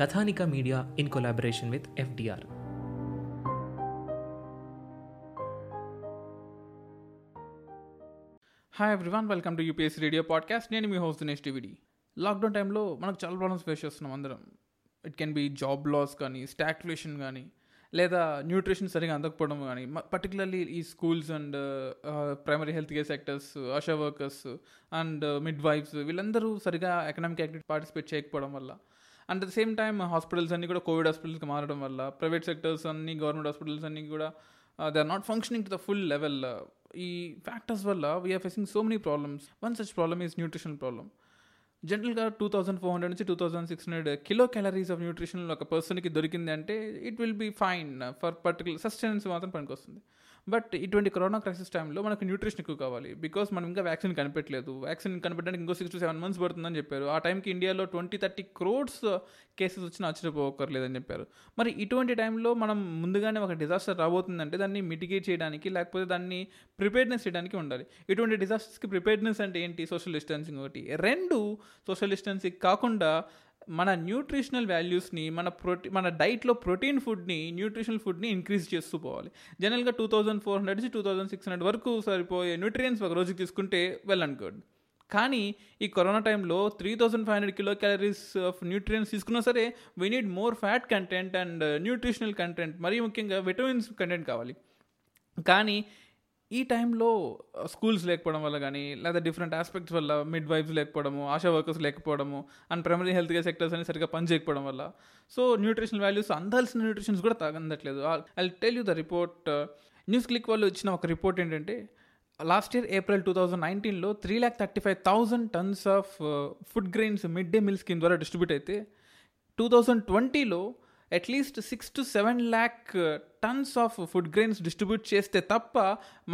Kathanika media in collaboration with FDR. Hi everyone welcome to UPSC radio podcast నేను మీ host Dinesh టీవీడి lockdown టైంలో మనకు చాలా ప్రాబ్లమ్స్ ఫేస్ చేస్తున్నాం అందరం. It can be job loss కానీ స్టాక్ఫ్లేషన్ కానీ లేదా న్యూట్రిషన్ సరిగా అందకపోవడం కానీ పర్టికులర్లీ ఈ schools and primary health care sectors ASHA workers and midwives వీళ్ళందరూ సరిగా ఎకనామిక్ యాక్టివిటీ పార్టిసిపేట్ చేయకపోవడం వల్ల and at the same time hospitals అన్నీ కూడా కోవిడ్ హాస్పిటల్స్కి మారడం వల్ల ప్రైవేట్ సెక్టర్స్ అన్ని గవర్నమెంట్ హాస్పిటల్స్ అన్నీ కూడా they are not functioning to the full level ఈ ఫ్యాక్టర్స్ వల్ల we're facing so many problems one such problem is nutrition problem జనరల్గా టూ థౌసండ్ ఫోర్ హండ్రెడ్ నుంచి two thousand six hundred kilo calories of nutrition ఒక పర్సన్కి దొరికింది అంటే it will be fine for particular sustenance మాత్రం పనికొస్తుంది. But ఇటువంటి corona crisis టైంలో మనకు న్యూట్రిషన్ ఎక్కువ కావాలి. బికాస్ మనం ఇంకా వ్యాక్సిన్ కనిపెట్టలేదు. వ్యాక్సిన్ కనిపెట్టడానికి ఇంకో సిక్స్ టు సెవెన్ మంత్స్ పడుతుందని చెప్పారు. ఆ టైంకి ఇండియాలో ట్వంటీ థర్టీ క్రోడ్స్ కేసెస్ వచ్చిన ఆశ్చర్యపోకర్లేదని చెప్పారు. మరి ఇటువంటి టైంలో మనం ముందుగానే ఒక డిజాస్టర్ రాబోతుందంటే దాన్ని మిటిగేట్ చేయడానికి లేకపోతే దాన్ని ప్రిపేర్నెస్ చేయడానికి ఉండాలి. ఇటువంటి డిజాస్టర్స్కి ప్రిపేర్నెస్ అంటే ఏంటి? సోషల్ డిస్టెన్సింగ్ ఒకటి. రెండు సోషల్ డిస్టెన్సింగ్ కాకుండా మన న్యూట్రిషనల్ వాల్యూస్ని మన ప్రోటీ మన డైట్లో ప్రోటీన్ ఫుడ్ని న్యూట్రిషనల్ ఫుడ్ని ఇంక్రీజ్ చేస్తూ పోవాలి. జనరల్గా టూ థౌసండ్ ఫోర్ హండ్రెడ్ నుంచి టూ థౌసండ్ సిక్స్ హండ్రెడ్ వరకు సరిపోయే న్యూట్రియన్స్ ఒక రోజుకి తీసుకుంటే వెల్ అండ్ గుడ్ కానీ ఈ కరోనా టైంలో three thousand five hundred kilo calories of nutrients తీసుకున్నా సరే we need more fat content and nutritional content మరీ ముఖ్యంగా విటమిన్స్ కంటెంట్ కావాలి. కానీ ఈ టైంలో స్కూల్స్ లేకపోవడం వల్ల కానీ లేదా డిఫరెంట్ ఆస్పెక్ట్స్ వల్ల మిడ్ వైఫ్స్ లేకపోవడము ఆశా వర్కర్స్ లేకపోవడము and primary health care sectors అని సరిగ్గా పనిచేయకపోవడం వల్ల. సో న్యూట్రిషన్ వాల్యూస్ అందాల్సిన న్యూట్రిషన్స్ కూడా తగందట్లేదు I tell you the report news click వాళ్ళు ఇచ్చిన ఒక రిపోర్ట్ ఏంటంటే last year April two thousand నైన్టీన్లో three lakh thirty five thousand tons of food grains mid day meal scheme ద్వారా డిస్ట్రిబ్యూట్ అయితే two thousand ట్వంటీలో at least six to seven lakh tons of food grains distribute చేస్తే తప్ప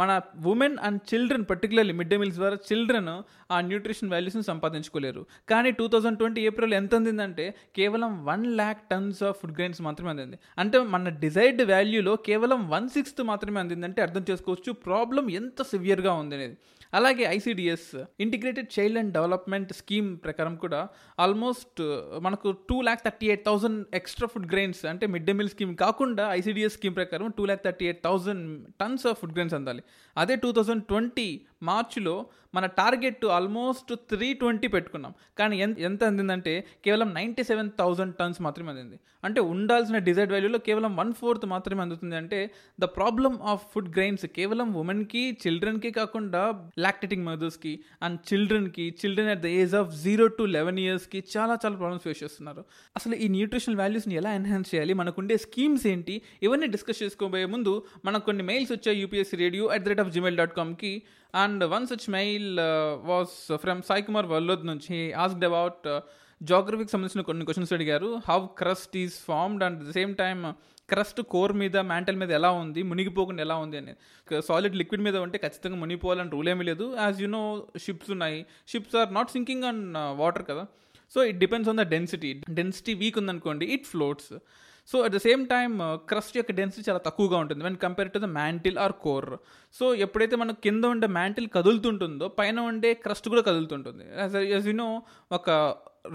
మన women and children particularly mid day meals ద్వారా children ఆ nutrition వాల్యూస్ని సంపాదించుకోలేరు. కానీ టూ థౌజండ్ ట్వంటీ ఏప్రిల్ ఎంత అందిందంటే కేవలం one lakh tons of food grains మాత్రమే అందింది. అంటే మన డిజైర్డ్ వాల్యూలో కేవలం వన్ సిక్స్త్ మాత్రమే అందిందంటే అర్థం చేసుకోవచ్చు. ప్రాబ్లం ఎంత సివియర్గా ఉంది అనేది. అలాగే ICDS integrated child and development scheme ప్రకారం కూడా ఆల్మోస్ట్ మనకు two lakh thirty eight thousand extra food grains అంటే మిడ్ డే మీల్ స్కీమ్ కాకుండా ఐసీడిఎస్ స్కీమ్ ప్రకారం two lakh thirty eight thousand tons of food grains అందాలి. అదే టూ థౌజండ్ ట్వంటీ మార్చిలో మన టార్గెట్ ఆల్మోస్ట్ త్రీ ట్వంటీ పెట్టుకున్నాం. కానీ ఎంత ఎంత అందిందంటే కేవలం నైంటీ సెవెన్ థౌసండ్ టన్స్ మాత్రమే అందింది. అంటే ఉండాల్సిన డిజైర్డ్ వాల్యూలో కేవలం వన్ ఫోర్త్ మాత్రమే అందుతుంది అంటే the problem of food grains కేవలం ఉమెన్కి చిల్డ్రన్కి కాకుండా లాక్టేటింగ్ మదర్స్కి and చిల్డ్రన్కి children at the age of zero to eleven ఇయర్స్కి చాలా చాలా ప్రాబ్లమ్స్ ఫేస్ చేస్తున్నారు. అసలు ఈ న్యూట్రిషనల్ వాల్యూస్ని ఎలా ఎన్హాన్స్ చేయాలి? మనకుండే స్కీమ్స్ ఏంటి? ఇవన్నీ డిస్కస్ చేసుకోబోయే ముందు మనకు కొన్ని మెయిల్స్ వచ్చాయి UPSC radio at the rate of Gmail dot కామ్కి. And one such mail was from Sai Kumar Vallod నుంచి ఆస్క్డ్ అబౌట్ జాగ్రఫీకి సంబంధించిన కొన్ని క్వశ్చన్స్ అడిగారు. How crust is formed and the same time crust core మీద mantle మీద ఎలా ఉంది? మునిగిపోకుండా ఎలా ఉంది అనేది. సాలిడ్ లిక్విడ్ మీద ఉంటే ఖచ్చితంగా మునిగిపోవాలని రూల్ ఏమీ లేదు. యాజ్ యు నో షిప్స్ ఉన్నాయి. Ships are not sinking on water కదా. So it depends on the density density weak ఉందనుకోండి it floats so at the same time crust యొక్క డెన్సిటీ చాలా తక్కువగా ఉంటుంది. When compare to the mantle or core so ఎప్పుడైతే మనం కింద ఉండే మ్యాంటిల్ కదులుతుంటుందో పైన ఉండే క్రస్ట్ కూడా కదులుతుంటుంది. యాజ్ యు నో ఒక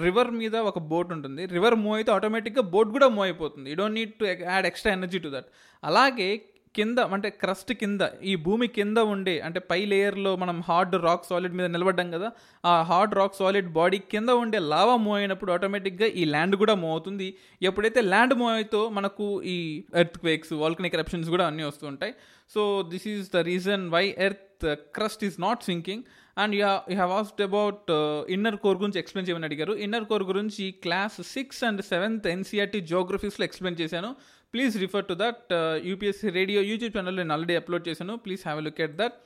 రివర్ మీద ఒక బోట్ ఉంటుంది. రివర్ మూవ్ అయితే ఆటోమేటిక్గా బోట్ కూడా మూవ్ అయిపోతుంది. You don't need to add extra energy to that అలాగే కింద అంటే క్రస్ట్ కింద ఈ భూమి కింద ఉండే అంటే పై లేయర్లో మనం హార్డ్ రాక్ సాలిడ్ మీద నిలబడ్డాం కదా ఆ హార్డ్ రాక్ సాలిడ్ బాడీ కింద ఉండే లావా మూవ్ అయినప్పుడు ఆటోమేటిక్గా ఈ ల్యాండ్ కూడా మూవ్ అవుతుంది. ఎప్పుడైతే ల్యాండ్ మూవ్ అవుతో మనకు ఈ ఎర్త్ క్వేక్స్ వాల్కనిక్ ఎరప్షన్స్ కూడా అన్నీ వస్తూ ఉంటాయి. So this is the reason why earth crust is not sinking and you you have asked about inner core గురించి ఎక్స్ప్లెయిన్ చేయమని అడిగారు. ఇన్నర్ కోర్ గురించి class six and seventh NCERT జోగ్రఫీస్లో explain చేశాను. Please refer to that UPSC radio YouTube channel నేను already upload చేశాను. Please have look at that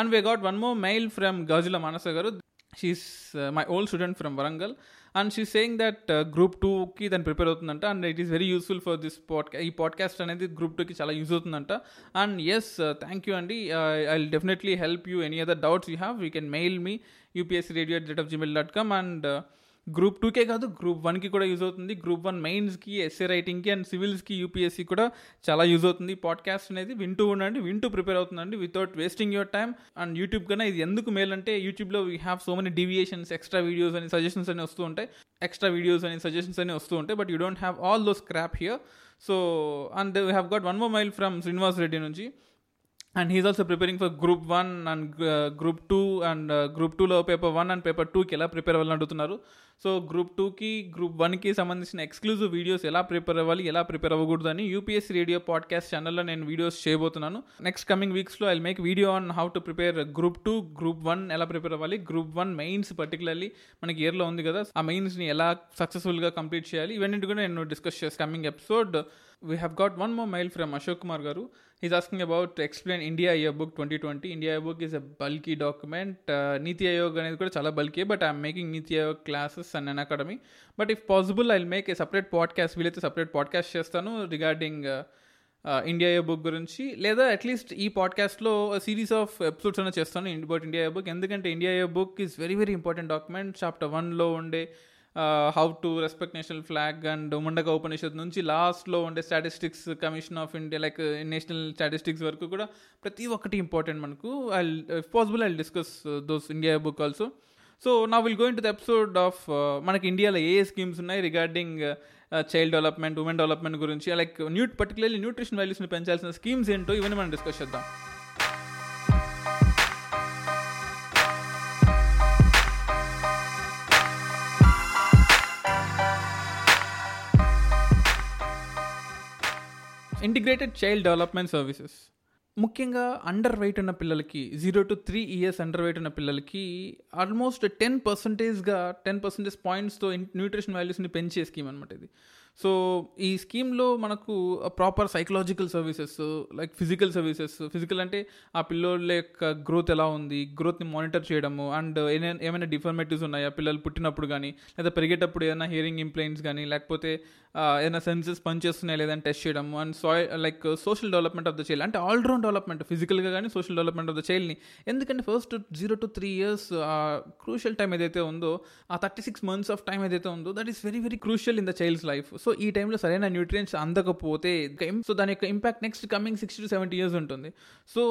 and we got one more mail from Gajula Manasa గారు she's my old student from Warangal and she saying that group టూకి దాన్ని prepare అవుతుందంట. And it is very useful for this పాడ్కా ఈ podcast అనేది group టూకి చాలా use అవుతుందంట. And yes thank you అండి I will definitely help you any other doubts you have you can mail me UPSC radio at rate of Gmail dot com and group టూకే కాదు group వన్కి కూడా use అవుతుంది. Group one మెయిన్స్కి essay రైటింగ్కి and సివిల్స్కి UPSC కూడా చాలా use అవుతుంది. పాడ్కాస్ట్ అనేది వింటూ ఉండండి వింటూ ప్రిపేర్ అవుతుందండి without wasting your time and YouTube కన్నా ఇది ఎందుకు మేల్ అంటే యూట్యూబ్లో we have so many deviations extra videos అని సజెషన్స్ అని వస్తూ ఉంటాయి. ఎక్స్ట్రా వీడియోస్ అని సజెషన్స్ అని వస్తూ ఉంటాయి. But you don't have all those crap here so and we have got one more mail from Srinivas Reddy నుంచి. And he's also preparing for group one and group two and group టూలో paper one and paper టూకి ఎలా prepare అవ్వాలని అడుగుతున్నారు. So group టూకి group వన్కి సంబంధించిన exclusive videos ఎలా ప్రిపేర్ అవ్వాలి ఎలా ప్రిపేర్ అవ్వకూడదు అని యూపీఎస్సీ రేడియో పాడ్కాస్ట్ ఛానల్లో నేను వీడియోస్ చేయబోతున్నాను. Next coming వీక్స్లో I make video on how to prepare group two group one ఎలా ప్రిపేర్ అవ్వాలి గ్రూప్ వన్ మెయిన్స్ పర్టికులర్లీ మనకి ఇయర్లో ఉంది కదా ఆ మెయిన్స్ని ఎలా సక్సెస్ఫుల్గా కంప్లీట్ చేయాలి ఇవన్నీ కూడా నేను డిస్కస్ చేసి coming episode we have got one more mail from Ashok Kumar గారు. Is asking about explain India year book twenty twenty India year book is a bulky document NITI Aayog అనేది కూడా చాలా bulky but I'm making NITI Aayog classes and Unacademy but if possible I make a separate podcast వీలైతే separate podcast చేస్తాను regarding India year book గురించి. లేదా at least ఈ పాడ్కాస్ట్లో series of episodes అయినా చేస్తాను అబౌట్ ఇండియా ఇయర్ బుక్ ఎందుకంటే India year book is very very important document chapter వన్లో ఉండే how to respect national flag and Mundaka Upanishad నుంచి లాస్ట్లో ఉండే statistics commission of India like national statistics వరకు కూడా ప్రతి ఒక్కటి ఇంపార్టెంట్ మనకు. I if possible I discuss those India book also so నా will going to the episode of మనకి ఇండియాలో ఏ ఏ స్కీమ్స్ ఉన్నాయి regarding child development women development గురించి లైక్ న్యూ పర్టికులర్లీ న్యూట్రిషన్ వాల్యూస్ని పెంచాల్సిన స్కీమ్స్ ఏంటో ఇవన్నీ మనం డిస్కస్ చేద్దాం. ఇంటిగ్రేటెడ్ చైల్డ్ డెవలప్మెంట్ సర్వీసెస్ ముఖ్యంగా అండర్ వెయిట్ ఉన్న పిల్లలకి zero to three years under weight ఉన్న పిల్లలకి ఆల్మోస్ట్ టెన్ పర్సెంటేజ్గా టెన్ పర్సెంటేజ్ పాయింట్స్తో న్యూట్రిషన్ వాల్యూస్ని పెంచే స్కీమ్ అనమాట ఇది. సో ఈ స్కీమ్లో మనకు proper psychological services like physical services physical అంటే ఆ పిల్లోళ్ళ యొక్క గ్రోత్ ఎలా ఉంది గ్రోత్ని మానిటర్ చేయడము అండ్ ఏమైనా డిఫార్మేటివ్స్ ఉన్నాయా పిల్లలు పుట్టినప్పుడు కానీ లేదా పెరిగేటప్పుడు ఏదైనా హియరింగ్ ఇంప్లైంట్స్ కానీ లేకపోతే ఏదైనా సెన్సెస్ పనిచేస్తున్నాయి లేదని టెస్ట్ చేయడం and soil like social development of the child అంటే ఆల్రౌండ్ డెవలప్మెంట్ ఫిజికల్గా కానీ సోషల్ డెవలప్మెంట్ ఆఫ్ ద చైల్డ్ని. ఎందుకంటే first zero to three years crucial time ఏదైతే ఉందో ఆ thirty six months of time ఏదైతే ఉందో that is very very crucial in the child's life so ఈ టైంలో సరైన న్యూట్రియన్స్ అందకపోతే సో దాని యొక్క impact next coming sixty to seventy years ఉంటుంది. సో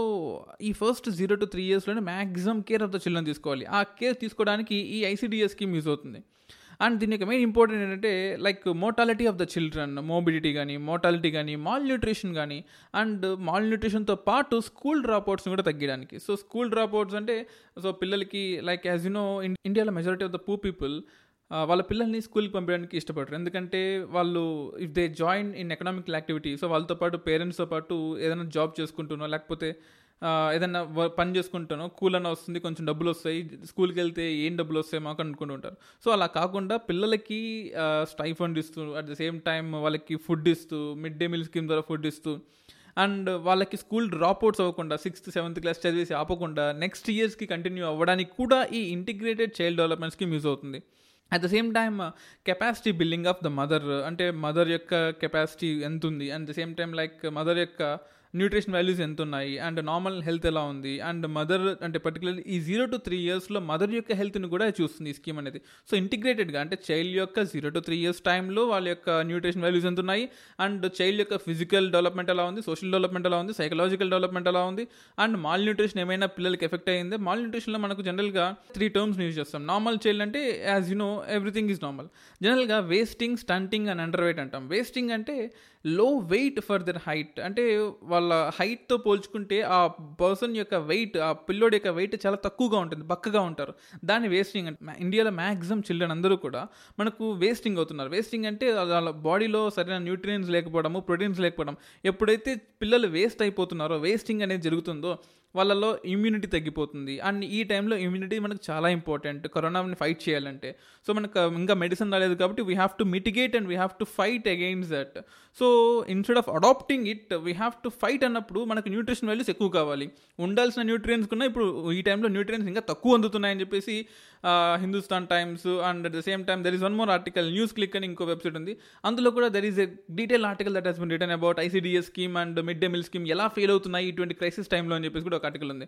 ఈ first zero to three ఇయర్స్లోనే maximum care of the children తీసుకోవాలి. ఆ కేర్ తీసుకోవడానికి ఈ ఐసీడీఎస్ స్కీమ్ యూజ్ అవుతుంది. అండ్ దీని యొక్క మెయిన్ ఇంపార్టెంట్ ఏంటంటే like mortality of the children mobility కానీ మోటాలిటీ కానీ మాల్ న్యూట్రిషన్ కానీ అండ్ మాల్ న్యూట్రిషన్తో పాటు స్కూల్ డ్రాప్అవుట్స్ని కూడా తగ్గడానికి సో స్కూల్ డ్రాప్అవుట్స్ అంటే సో పిల్లలకి లైక్ యాజ్ యు నో ఇండియాలో majority of the poor people వాళ్ళ పిల్లల్ని స్కూల్కి పంపించడానికి ఇష్టపడరు. ఎందుకంటే వాళ్ళు if they join in economical activity so వాళ్ళతో పాటు పేరెంట్స్తో పాటు ఏదైనా జాబ్ చేసుకుంటున్నో లేకపోతే ఏదైనా పని చేసుకుంటాను కూల్ అన్న వస్తుంది కొంచెం డబ్బులు వస్తాయి స్కూల్కి వెళ్తే ఏం డబ్బులు వస్తాయి మాకు అనుకుంటూ ఉంటారు. సో అలా కాకుండా పిల్లలకి స్టైఫండ్ ఇస్తూ అట్ ద సేమ్ టైం వాళ్ళకి ఫుడ్ ఇస్తూ మిడ్ డే మీల్ స్కీమ్ ద్వారా ఫుడ్ ఇస్తూ అండ్ వాళ్ళకి స్కూల్ డ్రాప్ అవుట్స్ అవ్వకుండా సిక్స్త్ సెవెంత్ క్లాస్ చదివేసి ఆపకుండా నెక్స్ట్ ఇయర్స్కి కంటిన్యూ అవ్వడానికి కూడా ఈ integrated child development scheme use అవుతుంది. At the same time capacity building of the mother అంటే మదర్ యొక్క కెపాసిటీ ఎంత ఉంది and the same time like mother యొక్క న్యూట్రిషన్ వాల్యూస్ ఎంత ఉన్నాయి అండ్ నార్మల్ హెల్త్ ఎలా ఉంది అండ్ మదర్ అంటే పర్టికులర్లీ ఈ జీరో టు త్రీ ఇయర్స్లో మదర్ యొక్క హెల్త్ని కూడా చూస్తుంది ఈ స్కీమ్ అనేది. సో ఇంటిగ్రేటెడ్గా అంటే చైల్డ్ యొక్క జీరో టు త్రీ ఇయర్స్ టైంలో వాళ్ళ యొక్క న్యూట్రిషన్ వాల్యూస్ ఎంత ఉన్నాయి అండ్ చైల్డ్ యొక్క ఫిజికల్ డెవలప్మెంట్ ఎలా ఉంది సోషల్ డెవలప్మెంట్ ఎలా ఉంది సైకలాజికల్ డెవలప్మెంట్ ఎలా ఉంది అండ్ మాల్ న్యూట్రిషన్ ఏమైనా పిల్లలకి ఎఫెక్ట్ అయ్యింది? మాల్ న్యూట్రిషన్లో మనకు జనరల్గా త్రీ టర్మ్స్ యూజ్ చేస్తాం. నార్మల్ చైల్డ్ అంటే as you know everything is normal జనరల్గా wasting stunting and under weight అంటాం. వేస్టింగ్ అంటే low weight for their height అంటే వాళ్ళ వాళ్ళ హైట్తో పోల్చుకుంటే ఆ పర్సన్ యొక్క వెయిట్ ఆ పిల్లోడి యొక్క వెయిట్ చాలా తక్కువగా ఉంటుంది బక్కగా ఉంటారు. దాన్ని వేస్టింగ్ అంటే ఇండియాలో మ్యాక్సిమం చిల్డ్రన్ అందరూ కూడా మనకు వేస్టింగ్ అవుతున్నారు. వేస్టింగ్ అంటే వాళ్ళ బాడీలో సరైన న్యూట్రియన్స్ లేకపోవడము ప్రోటీన్స్ లేకపోవడం. ఎప్పుడైతే పిల్లలు వేస్ట్ అయిపోతున్నారో వేస్టింగ్ అనేది జరుగుతుందో వాళ్ళలో ఇమ్యూనిటీ తగ్గిపోతుంది. అండ్ ఈ టైంలో ఇమ్యూనిటీ మనకు చాలా ఇంపార్టెంట్ కరోనాని ఫైట్ చేయాలంటే. సో మనకు ఇంకా మెడిసిన్ రాలేదు కాబట్టి we have to mitigate and we have to fight against that so instead of adapting it we have to fight అన్నప్పుడు మనకు న్యూట్రిషన్ వాల్యూస్ ఎక్కువ కావాలి. ఉండాల్సిన న్యూట్రియన్స్ కన్నా ఇప్పుడు ఈ టైంలో న్యూట్రియన్స్ ఇంకా తక్కువ అందుతున్నాయని చెప్పేసి Hindustan Times and at the same time there is one more article news click అని ఇంకో వెబ్సైట్ ఉంది. అందులో కూడా there is a detail article that has been written about ICDS scheme and mid day meal scheme ఎలా fail అవుతున్నాయి ఇటువంటి crisis టైంలో అని చెప్పేసి కూడా ఒక ఆర్టికల్ ఉంది.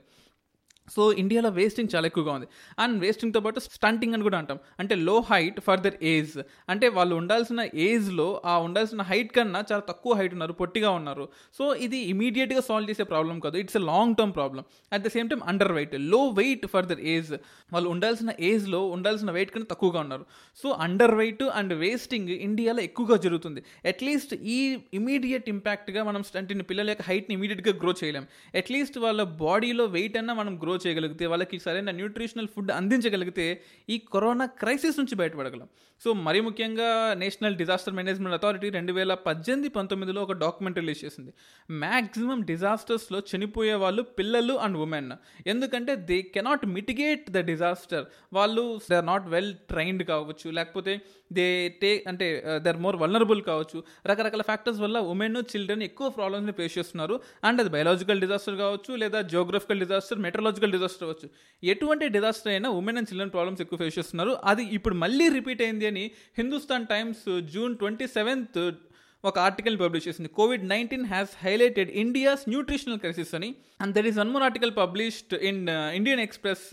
సో ఇండియాలో వేస్టింగ్ చాలా ఎక్కువగా ఉంది. అండ్ వేస్టింగ్తో పాటు స్టంటింగ్ అని కూడా అంటాం. అంటే low height for their age అంటే వాళ్ళు ఉండాల్సిన ఏజ్లో ఆ ఉండాల్సిన హైట్ కన్నా చాలా తక్కువ హైట్ ఉన్నారు పొట్టిగా ఉన్నారు. సో ఇది ఇమీడియట్గా సాల్వ్ చేసే ప్రాబ్లం కాదు. It's a long term problem at the same time under వెయిట్లో వెయిట్ ఫర్ దర్ ఏజ్ వాళ్ళు ఉండాల్సిన ఏజ్లో ఉండాల్సిన వెయిట్ కన్నా తక్కువగా ఉన్నారు. So under weight and wasting ఇండియాలో ఎక్కువగా జరుగుతుంది. అట్లీస్ట్ ఈ ఇమీడియట్ ఇంపాక్ట్గా మనం స్టంటిని పిల్లల యొక్క హైట్ని ఇమీడియట్గా గ్రో చేయలేం. అట్లీస్ట్ వాళ్ళ బాడీలో వెయిట్ అన్నా మనం గ్రో చేయగలిగితే వాళ్ళకి సరైన న్యూట్రిషనల్ ఫుడ్ అందించగలిగితే ఈ కరోనా క్రైసిస్ నుంచి బయటపడగలం. సో మరీ ముఖ్యంగా నేషనల్ డిజాస్టర్ మేనేజ్మెంట్ అథారిటీ రెండు వేల పద్దెనిమిది పంతొమ్మిదిలో ఒక డాక్యుమెంట్ రిలీజ్ చేసింది. మ్యాక్సిమం డిజాస్టర్స్లో చనిపోయే వాళ్ళు పిల్లలు అండ్ ఉమెన్ ఎందుకంటే they cannot mitigate the disaster వాళ్ళు they are not well trained కావచ్చు. లేకపోతే దే టే అంటే దే ఆర్ మోర్ వల్నరబుల్ కావచ్చు. రకరకాల ఫ్యాక్టర్స్ వల్ల ఉమెన్ చిల్డ్రన్ ఎక్కువ ప్రాబ్లమ్స్ని ఫేస్ చేస్తున్నారు. అండ్ అది బయలాజికల్ డిజాస్టర్ కావచ్చు లేదా జియోగ్రఫికల్ డిజాస్టర్ మెట్రలాజికల్ డిజాస్టర్ కావచ్చు ఎటువంటి డిజాస్టర్ అయినా ఉమెన్ అండ్ చిల్డ్రన్ ప్రాబ్లమ్స్ ఎక్కువ ఫేస్ చేస్తున్నారు. అది ఇప్పుడు మళ్ళీ రిపీట్ అయింది అని Hindustan Times June twenty seventh ఒక ఆర్టికల్ పబ్లిష్ చేసింది. Covid nineteen has highlighted India's nutritional crisis అని. And that is one more article published in Indian Express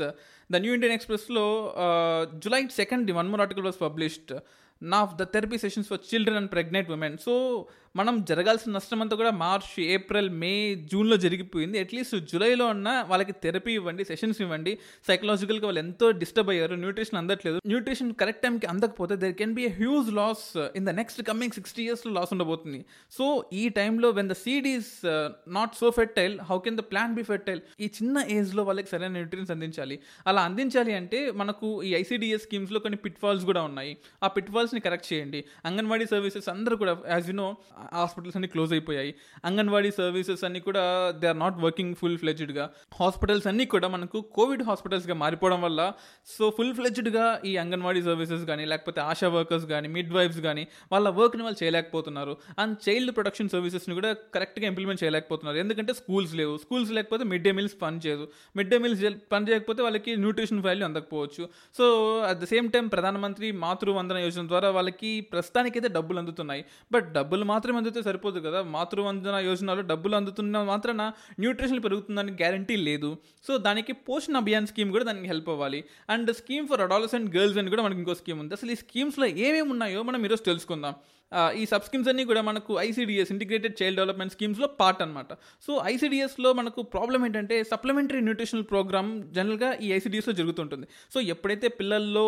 The New Indian Expresslo, uh, July 2nd, one more article was published. Now, the therapy sessions for children and pregnant women. So, మనం జరగాల్సిన నష్టం అంతా కూడా March April May జూన్లో జరిగిపోయింది. At least జూలైలో ఉన్న వాళ్ళకి థెరపీ ఇవ్వండి సెషన్స్ ఇవ్వండి. సైకలాజికల్గా వాళ్ళు ఎంతో డిస్టర్బ్ అయ్యారు. న్యూట్రిషన్ అందట్లేదు. న్యూట్రిషన్ కరెక్ట్ టైంకి అందకపోతే there can be huge loss in the next coming sixty ఇయర్స్లో లాస్ ఉండబోతుంది. సో ఈ టైంలో when the seed is not so fertile how can the plant be fertile ఈ చిన్న ఏజ్లో వాళ్ళకి సరైన న్యూట్రియన్స్ అందించాలి. అలా అందించాలి అంటే మనకు ఈ ఐసీడీఎస్ స్కీమ్స్లో కొన్ని పిట్ ఫాల్స్ కూడా ఉన్నాయి. ఆ పిట్ ఫాల్స్ని కరెక్ట్ చేయండి. అంగన్వాడీ సర్వీసెస్ అందరూ కూడా యాజ్ యు నో హాస్పిటల్స్ అన్ని క్లోజ్ అయిపోయాయి. అంగన్వాడీ సర్వీసెస్ అన్ని కూడా they are not working full ఫ్లెజ్డ్గా hospitals అన్నీ కూడా మనకు కోవిడ్ హాస్పిటల్స్గా మారిపోవడం వల్ల సో ఫుల్ ఫ్లెజ్డ్గా ఈ అంగన్వాడీ సర్వీసెస్ కానీ లేకపోతే ఆశా వర్కర్స్ కానీ మిడ్ వైఫ్స్ కానీ వాళ్ళ వర్క్ని వాళ్ళు చేయలేకపోతున్నారు. అండ్ చైల్డ్ ప్రొటెక్షన్ సర్వీసెస్ని కూడా కరెక్ట్గా ఇంప్లిమెంట్ చేయలేకపోతున్నారు. ఎందుకంటే స్కూల్స్ లేవు. స్కూల్స్ లేకపోతే మిడ్ డే మీల్స్ పని చేయదు. మిడ్ డే మీల్స్ పని చేయకపోతే వాళ్ళకి nutrition value అందకపోవచ్చు. So at the same time Pradhanmantri Matruvandana Yojana ద్వారా వాళ్ళకి ప్రస్తుతానికైతే డబ్బులు అందుతున్నాయి. బట్ డబ్బులు మాత్రం మాత్రమే అందితే సరిపోదు కదా. మాతృవందన యోజనలో డబ్బులు అందుతున్న మాత్రాన న్యూట్రిషన్ పెరుగుతుందని గ్యారంటీ లేదు. సో దానికి పోషణ అభియాన్ స్కీమ్ కూడా దానికి హెల్ప్ అవ్వాలి. And scheme for adolescent and girls అని కూడా మనకి ఇంకో స్కీమ్ ఉంది. అసలు ఈ స్కీమ్స్లో ఏమేమి ఉన్నాయో మనం ఈరోజు తెలుసుకుందాం. ఈ సబ్ స్కీమ్స్ అన్నీ కూడా మనకు ఐసీడిఎస్ ఇంటిగ్రేటెడ్ చైల్డ్ డెవలప్మెంట్ స్కీమ్స్లో పార్ట్ అనమాట సో ఐసీడిఎస్లో మనకు ప్రాబ్లం ఏంటంటే సప్లిమెంటరీ న్యూట్రిషనల్ ప్రోగ్రామ్ జనరల్గా ఈ ఐసీడిఎస్లో జరుగుతుంటుంది. సో ఎప్పుడైతే పిల్లల్లో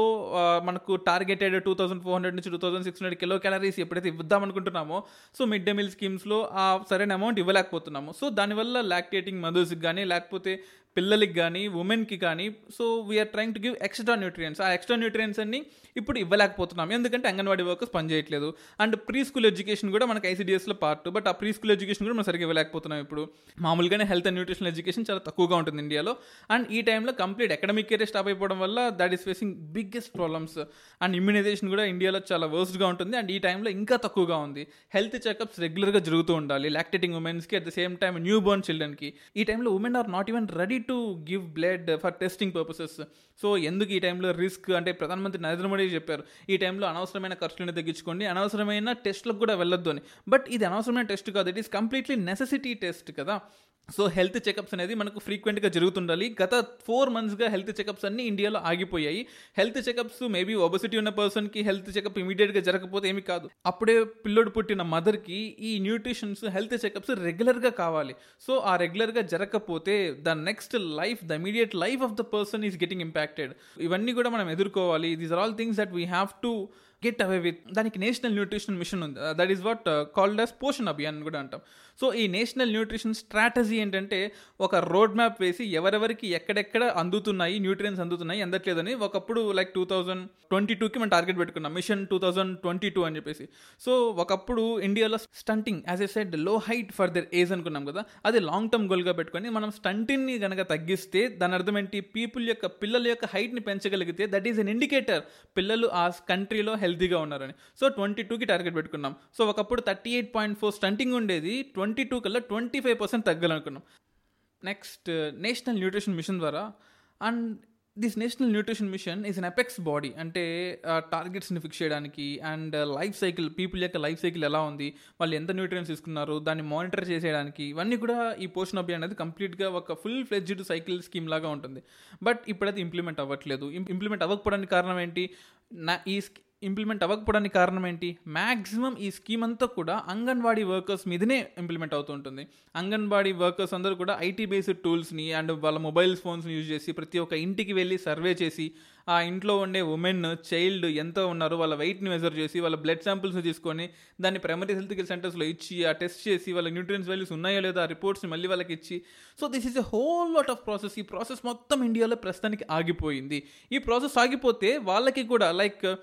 మనకు targeted two thousand four hundred నుంచి two thousand six hundred kilo calories ఎప్పుడైతే ఇద్దాం అనుకుంటున్నామో సో మిడ్ డే మీల్ స్కీమ్స్లో ఆ సరైన అమౌంట్ ఇవ్వలేకపోతున్నాము. సో దానివల్ల లాక్టేటింగ్ మదర్స్కి కానీ లేకపోతే పిల్లలకి కానీ ఉమెన్కి కానీ so we are trying to give extra nutrients ఆ ఎక్స్ట్రా న్యూట్రియన్స్ అన్ని ఇప్పుడు ఇవ్వలేకపోతున్నాం. ఎందుకంటే అంగన్వాడీ వర్కర్స్ పనిచేయట్లేదు అండ్ ప్రీ స్కూల్ ఎడ్యుకేషన్ కూడా మనకి ఐసీడీఎస్లో పార్ట్ బట్ ఆ ప్రీ స్కూల్ ఎడ్యుకేషన్ కూడా మనం సరిగ్గా ఇవ్వలేకపోతున్నాం ఇప్పుడు. మామూలుగానే హెల్త్ అండ్ న్యూట్రిషన్ ఎడ్యుకేషన్ చాలా తక్కువగా ఉంటుంది ఇండియాలో. అండ్ ఈ టైంలో కంప్లీట్ అకాడమిక్ ఇయర్ స్టాప్ అయిపోవడం వల్ల that is facing biggest problems and immunization కూడా ఇండియాలో చాలా వర్స్ట్గా ఉంటుంది. అండ్ ఈ టైంలో ఇంకా తక్కువగా ఉంది. హెల్త్ చెకప్స్ రెగ్యులర్గా జరుగుతూ ఉండాలి. Lactating ఉమెన్స్కి at the same time newborn చిల్డ్రన్కి ఈ టైంలో women are not even ready to give blood for testing purposes so ఎందుకు ఈ టైంలో రిస్క్ అంటే ప్రధానమంత్రి నరేంద్ర మోడీ చెప్పారు ఈ టైంలో అనవసరమైన ఖర్చులను తగ్గించుకోండి అనవసరమైన టెస్ట్లకు కూడా వెళ్ళొద్దు అని. బట్ ఇది అనవసరమైన టెస్ట్ కాదు it is completely necessity test కదా. సో హెల్త్ చెకప్స్ అనేది మనకు ఫ్రీక్వెంట్గా జరుగుతుండాలి. గత ఫోర్ మంత్స్గా హెల్త్ చెకప్స్ అన్నీ ఇండియాలో ఆగిపోయాయి. హెల్త్ చెకప్స్ మేబీ ఒబసిటీ ఉన్న పర్సన్కి హెల్త్ చెకప్ ఇమీడియట్గా జరగకపోతే ఏమి కాదు. అప్పుడే పిల్లోడు పుట్టిన మదర్కి ఈ న్యూట్రిషన్స్ హెల్త్ చెకప్స్ రెగ్యులర్గా కావాలి. సో ఆ రెగ్యులర్గా జరగకపోతే the next life the immediate life of the person is getting impacted ఇవన్నీ కూడా మనం ఎదుర్కోవాలి. These are all things that we have to get away with దానికి నేషనల్ న్యూట్రిషన్ మిషన్ ఉంది. That is what called us Poshan Abhiyan కూడా అంటాం. So ఈ national nutrition strategy ఏంటంటే ఒక రోడ్ మ్యాప్ వేసి ఎవరెవరికి ఎక్కడెక్కడ అందుతున్నాయి న్యూట్రియన్స్ అందుతున్నాయి అందట్లేదని ఒకప్పుడు లైక్ టూ థౌజండ్ ట్వంటీ టూకి మనం టార్గెట్ పెట్టుకున్నాం. Mission two thousand twenty two అని చెప్పేసి. సో ఒకప్పుడు ఇండియాలో స్టంటింగ్ యాజ్ ఎ సెడ్లో హైట్ ఫర్ దర్ ఏజ్ అనుకున్నాం కదా. అది లాంగ్ టర్మ్ గోల్గా పెట్టుకొని మనం స్టంటింగ్ని కనుక తగ్గిస్తే దాని అర్థం ఏంటి? పీపుల్ యొక్క పిల్లల యొక్క హైట్ని పెంచగలిగితే దట్ ఈస్ అన్ ఇండికేటర్ పిల్లలు ఆ కంట్రీలో హెల్త్ హెల్తీగా ఉన్నారని. సో ట్వంటీ టూకి టార్గెట్ పెట్టుకున్నాం. సో ఒకప్పుడు thirty eight point four stunting ఉండేది. ట్వంటీ టూ కల్లా ట్వంటీ ఫైవ్ పర్సెంట్ తగ్గాలనుకున్నాం నెక్స్ట్ నేషనల్ న్యూట్రిషన్ మిషన్ ద్వారా. And this national nutrition mission is an apex body అంటే టార్గెట్స్ని ఫిక్స్ చేయడానికి అండ్ లైఫ్ సైకిల్ పీపుల్ యొక్క లైఫ్ సైకిల్ ఎలా ఉంది వాళ్ళు ఎంత న్యూట్రియన్స్ తీసుకున్నారు దాన్ని మానిటర్ చేసేయడానికి ఇవన్నీ కూడా ఈ పోషణ అభియాన్ అనేది కంప్లీట్గా ఒక ఫుల్ ఫ్లెడ్జ్డ్ సైకిల్ స్కీమ్ లాగా ఉంటుంది. బట్ ఇప్పుడైతే ఇంప్లిమెంట్ అవ్వట్లేదు. ఇంప్లిమెంట్ అవ్వకపోవడానికి కారణం ఏంటి? నా ఈ ఇంప్లిమెంట్ అవ్వకపోవడానికి కారణం ఏంటి? మ్యాక్సిమం ఈ స్కీమ్ అంతా కూడా అంగన్వాడీ వర్కర్స్ మీదనే ఇంప్లిమెంట్ అవుతుంటుంది అంగన్వాడీ వర్కర్స్ అందరూ కూడా ఐటీ బేస్డ్ టూల్స్ని అండ్ వాళ్ళ మొబైల్ ఫోన్స్ని యూజ్ చేసి ప్రతి ఒక్క ఇంటికి వెళ్ళి సర్వే చేసి ఆ ఇంట్లో ఉండే ఉమెన్ చైల్డ్ ఎంత ఉన్నారో వాళ్ళ వెయిట్ని మెజర్ చేసి వాళ్ళ బ్లడ్ శాంపిల్స్ తీసుకొని దాన్ని ప్రైమరీ హెల్త్ కేర్ సెంటర్స్లో ఇచ్చి ఆ టెస్ట్ చేసి వాళ్ళ న్యూట్రియన్స్ వాల్యూస్ ఉన్నాయో లేదో ఆ రిపోర్ట్స్ని మళ్ళీ వాళ్ళకి ఇచ్చి. So this is a whole lot of process ఈ ప్రాసెస్ మొత్తం ఇండియాలో ప్రస్తుతానికి ఆగిపోయింది. ఈ ప్రాసెస్ ఆగిపోతే వాళ్ళకి కూడా లైక్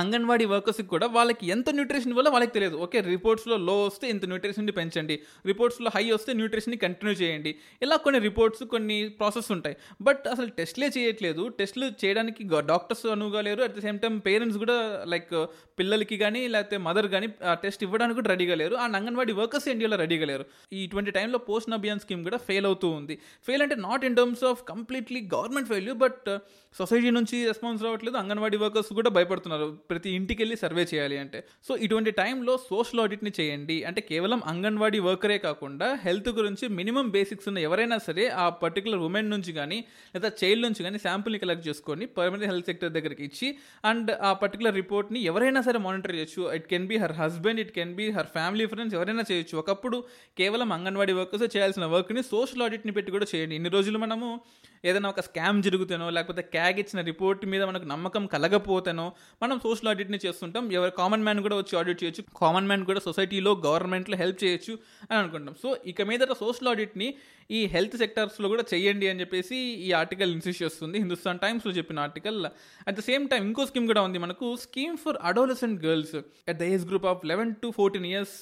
అంగన్వాడీ వర్కర్స్కి కూడా వాళ్ళకి ఎంత న్యూట్రిషన్ వల్ల వాళ్ళకి తెలియదు. ఓకే రిపోర్ట్స్లో లో వస్తే ఇంత న్యూట్రిషన్ని పెంచండి. రిపోర్ట్స్లో హై వస్తే న్యూట్రిషన్ని కంటిన్యూ చేయండి. ఇలా కొన్ని రిపోర్ట్స్ కొన్ని ప్రాసెస్ ఉంటాయి. బట్ అసలు టెస్ట్లే చేయట్లేదు. టెస్ట్లు చేయడానికి డాక్టర్స్ అనువుగా లేరు at the same time parents కూడా లైక్ పిల్లలకి కానీ లేకపోతే మదర్ కానీ టెస్ట్ ఇవ్వడానికి కూడా రెడీగా లేరు. అండ్ అంగన్వాడీ వర్కర్స్ ఇండియాలో రెడీగా లేరు? ఇటువంటి టైంలో పోస్ట్ అభియాన్ స్కీమ్ కూడా ఫెయిల్ అవుతూ ఉంది. ఫెయిల్ అంటే not in terms of completely government failure but society నుంచి రెస్పాన్స్ రావట్లేదు. అంగన్వాడీ వర్కర్స్ కూడా భయపడుతున్నారు. ప్రతి ఇంటికి వెళ్ళి సర్వే చేయాలి అంటే. సో ఇటువంటి టైంలో సోషల్ ఆడిట్ని చేయండి. అంటే కేవలం అంగన్వాడీ వర్కరే కాకుండా హెల్త్ గురించి మినిమం బేసిక్స్ ఉన్న ఎవరైనా సరే ఆ పర్టికులర్ ఉమెన్ నుంచి కానీ లేదా చైల్డ్ నుంచి కానీ శాంపుల్ని కలెక్ట్ చేసుకొని పర్మనెంట్ హెల్త్ సెక్టర్ దగ్గరికి ఇచ్చి అండ్ ఆ పర్టికులర్ రిపోర్ట్ని ఎవరైనా సరే మానిటర్ చేయొచ్చు. It can be her husband it can be her family friends ఎవరైనా చేయొచ్చు. ఒకప్పుడు కేవలం అంగన్వాడీ వర్కర్స్ చేయాల్సిన వర్క్ని సోషల్ ఆడిట్ని పెట్టి కూడా చేయండి. ఇన్ని రోజులు మనము ఏదైనా ఒక స్కామ్ జరుగుతానో లేకపోతే క్యాగ్ ఇచ్చిన రిపోర్ట్ మీద మనకు నమ్మకం కలగపోతేనో మనం సోషల్ ఆడిట్ని చేస్తుంటాం. ఎవరు కామన్ మ్యాన్ కూడా వచ్చి ఆడిట్ చేయొచ్చు. కామన్ మ్యాన్ కూడా సొసైటీలో గవర్నమెంట్లో హెల్ప్ చేయొచ్చు అని అనుకుంటాం. సో ఇక మీదట సోషల్ ఆడిట్ని ఈ హెల్త్ సెక్టర్స్లో కూడా చేయండి అని చెప్పేసి ఈ ఆర్టికల్ ఇన్సిస్ట్ చేస్తుంది. హిందుస్థాన్ టైమ్స్లో చెప్పిన article at the same time ఇంకో స్కీమ్ కూడా ఉంది మనకు. Scheme for adolescent girls at the age group of eleven to fourteen years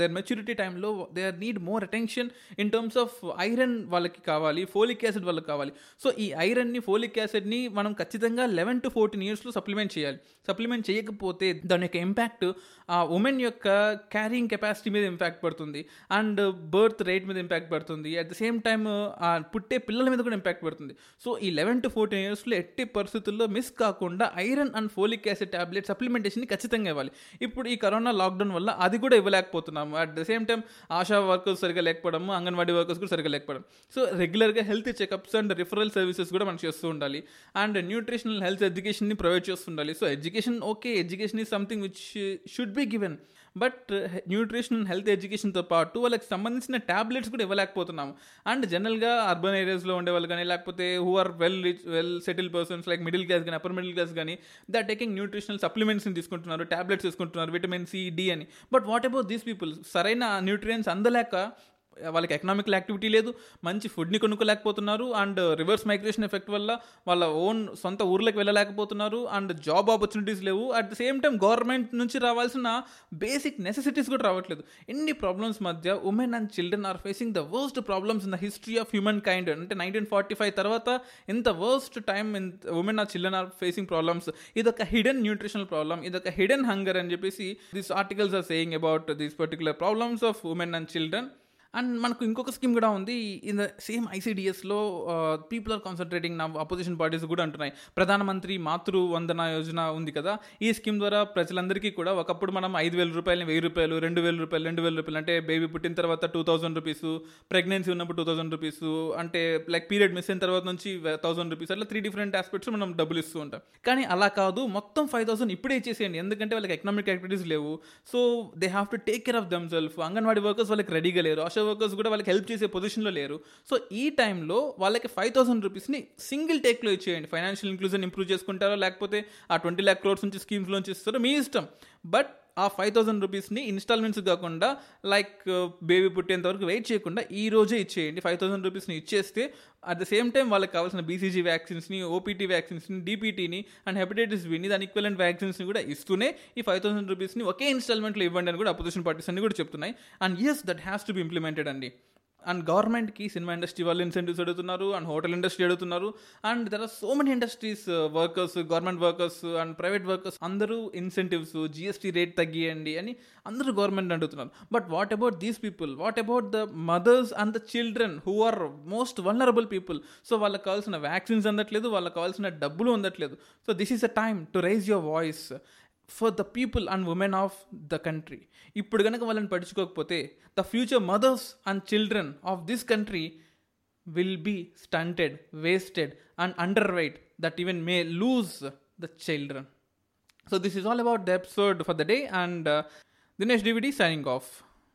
their maturity టైంలో they are need more attention in terms of iron వాళ్ళకి కావాలి ఫోలిక్ యాసిడ్ వాళ్ళకి కావాలి. So ఈ ఐరన్ని ఫోలిక్ యాసిడ్ని మనం ఖచ్చితంగా లెవెన్ టు ఫోర్టీన్ ఇయర్స్లో సప్లిమెంట్ చేయాలి. సప్లిమెంట్ చేయకపోతే దాని యొక్క ఇంపాక్ట్ ఆ ఉమెన్ యొక్క క్యారింగ్ కెపాసిటీ మీద ఇంపాక్ట్ పడుతుంది. అండ్ బర్త్ రేట్ మీద ఇంపాక్ట్ పడుతుంది. అట్ ద సేమ్ టైమ్ ఆ పుట్టే పిల్లల మీద కూడా ఇంపాక్ట్ పడుతుంది. సో ఈ లెవెన్ టు ఫోర్టీన్ ఇయర్స్లో ఎట్టి పరిస్థితుల్లో మిస్ కాకుండా iron and folic acid tablet supplementation ఖచ్చితంగా ఇవ్వాలి. ఇప్పుడు ఈ కరోనా లాక్డౌన్ వల్ల అది కూడా ఇవ్వలేకపోతున్నాము at the same time ASHA workers సరిగా లేకపోవడము అంగన్వాడీ వర్కర్స్ కూడా సరిగా లేకపోవడం సో రెగ్యులర్గా health checkups and referral services కూడా మనం చేస్తూ ఉండాలి. అండ్ న్యూట్రిషనల్ హెల్త్ ఎడ్యుకేషన్ని provide చేస్తుండాలి so education okay education is something which should be given but nutrition health ఎడ్యుకేషన్తో పాటు వాళ్ళకి సంబంధించిన ట్యాబ్లెట్స్ కూడా ఇవ్వలేకపోతున్నాము. అండ్ జనరల్గా అర్బన్ ఏరియాస్లో ఉండేవాళ్ళు కానీ లేకపోతే who are well rich well settle persons like middle class కానీ అప్పర్ మిడిల్ క్లాస్ కానీ దే ఆర్ టేకింగ్ న్యూట్రిషనల్ సప్లిమెంట్స్ని తీసుకుంటున్నారు ట్యాబ్లెట్స్ తీసుకుంటున్నారు విటమిన్ సి డి అని. But what about these people సరైన న్యూట్రియన్స్ అందలేక వాళ్ళకి ఎకనామికల్ యాక్టివిటీ లేదు మంచి ఫుడ్ని కొనుక్కోలేకపోతున్నారు అండ్ రివర్స్ మైగ్రేషన్ ఎఫెక్ట్ వల్ల వాళ్ళ ఓన్ సొంత ఊర్లకు వెళ్ళలేకపోతున్నారు అండ్ జాబ్ ఆపర్చునిటీస్ లేవు. At the same time government నుంచి రావాల్సిన బేసిక్ నెసెసిటీస్ కూడా రావట్లేదు. ఎన్ని ప్రాబ్లమ్స్ మధ్య women and children are facing the worst problems in the history of human kind అంటే నైన్టీన్ ఫార్టీ ఫైవ్ తర్వాత ఇంత worst time in women or children are facing problems ఇదొక హిడెన్ న్యూట్రిషనల్ ప్రాబ్లమ్ ఇదొక hidden hunger అని చెప్పేసి this articles are saying about these particular problems of women and children and మనకు ఇంకొక scheme కూడా ఉంది. ఇన్ ద సేమ్ ఐసీడిఎస్లో people are concentrating నా అపోజిషన్ పార్టీస్ కూడా అంటున్నాయి. ప్రధానమంత్రి మాతృ వందన యోజన ఉంది కదా. ఈ స్కీమ్ ద్వారా ప్రజలందరికీ కూడా ఒకప్పుడు మనం ఐదు వేల రూపాయలని వెయ్యి రూపాయలు రెండు వేల రూపాయలు రెండు వేల రూపాయలు అంటే బేబీ పుట్టిన తర్వాత టూ థౌసండ్ రూపీస్ ప్రెగ్నెన్సీ ఉన్నప్పుడు టూ థౌసండ్ రూపీస్ అంటే లైక్ పీరియడ్ మిస్ అయిన తర్వాత నుంచి థౌసండ్ రూపీస్ అట్లా త్రీ డిఫరెంట్ ఆస్పెక్ట్స్ మనం డబ్బులు ఇస్తూ ఉంటాం. కానీ అలా కాదు. మొత్తం ఫైవ్ థౌసండ్ ఇప్పుడే ఇచ్చేసేయండి ఎందుకంటే వాళ్ళకి ఎకనామిక్ యాక్టివిటీస్ లేవు. So they have to take care of them self anganwadi workers వాళ్ళకి రెడీగా లేరు. ఆశా వర్కర్స్ కూడా వాళ్ళకి హెల్ప్ చేసే పొజిషన్లో లేరు. సో ఈ టైంలో వాళ్ళకి ఫైవ్ థౌసండ్ రూపీస్ని సింగిల్ టేక్లో ఇచ్చేయండి. ఫైనాన్షియల్ ఇంక్లూజన్ ఇంప్రూవ్ చేసుకుంటారో లేకపోతే ఆ ట్వంటీ ల్యాక్ క్రోర్స్ నుంచి స్కీమ్స్లోంచి ఇస్తారో మీ ఇష్టం. బట్ ఆ ఫైవ్ థౌసండ్ రూపీస్ని ఇన్స్టాల్మెంట్స్ కాకుండా లైక్ బేబీ uh, పుట్టేంత వరకు వెయిట్ చేయకుండా ఈ రోజే ఇచ్చేయండి. ఫైవ్ థౌసండ్ రూపీస్ని ఇచ్చేస్తే అట్ ద సేమ్ టైం వాళ్ళకి కావాల్సిన బీసీజీ వ్యాక్సిన్స్ని ఓపీటీ వ్యాక్సిన్స్ని డీపీటీని అండ్ హెపటైటిస్ బిని దాని ఈక్వలెంట్ వ్యాక్సిన్స్ని కూడా ఇస్తూనే ఈ ఫైవ్ థౌసండ్ రూపీస్ని ఒకే ఇన్స్టాల్మెంట్లో ఇవ్వండి అని కూడా అపోజిషన్ పార్టీస్ అన్ని కూడా చెప్తున్నాయి. And yes that has to be implemented అండి. అండ్ గవర్నమెంట్కి సినిమా ఇండస్ట్రీ వాళ్ళు ఇన్సెంటివ్స్ అడుగుతున్నారు అండ్ హోటల్ ఇండస్ట్రీ అడుగుతున్నారు and there are so many industries workers government workers and private workers అందరూ ఇన్సెంటివ్స్ జిఎస్టీ రేట్ తగ్గియండి అని అందరూ గవర్నమెంట్ అడుగుతున్నారు. But what about these people what about the mothers and the children who are most vulnerable people so వాళ్ళకి కావాల్సిన vaccines అందట్లేదు వాళ్ళకి కావాల్సిన డబ్బులు అందట్లేదు. So this is a time to raise your voice for the people and women of the country ఇప్పుడు కనుక వాళ్ళని పడుచుకోకపోతే the future mothers and children of this country will be stunted wasted and underweight that even may lose the children so this is all about the episode for the day and Dinesh DVD signing of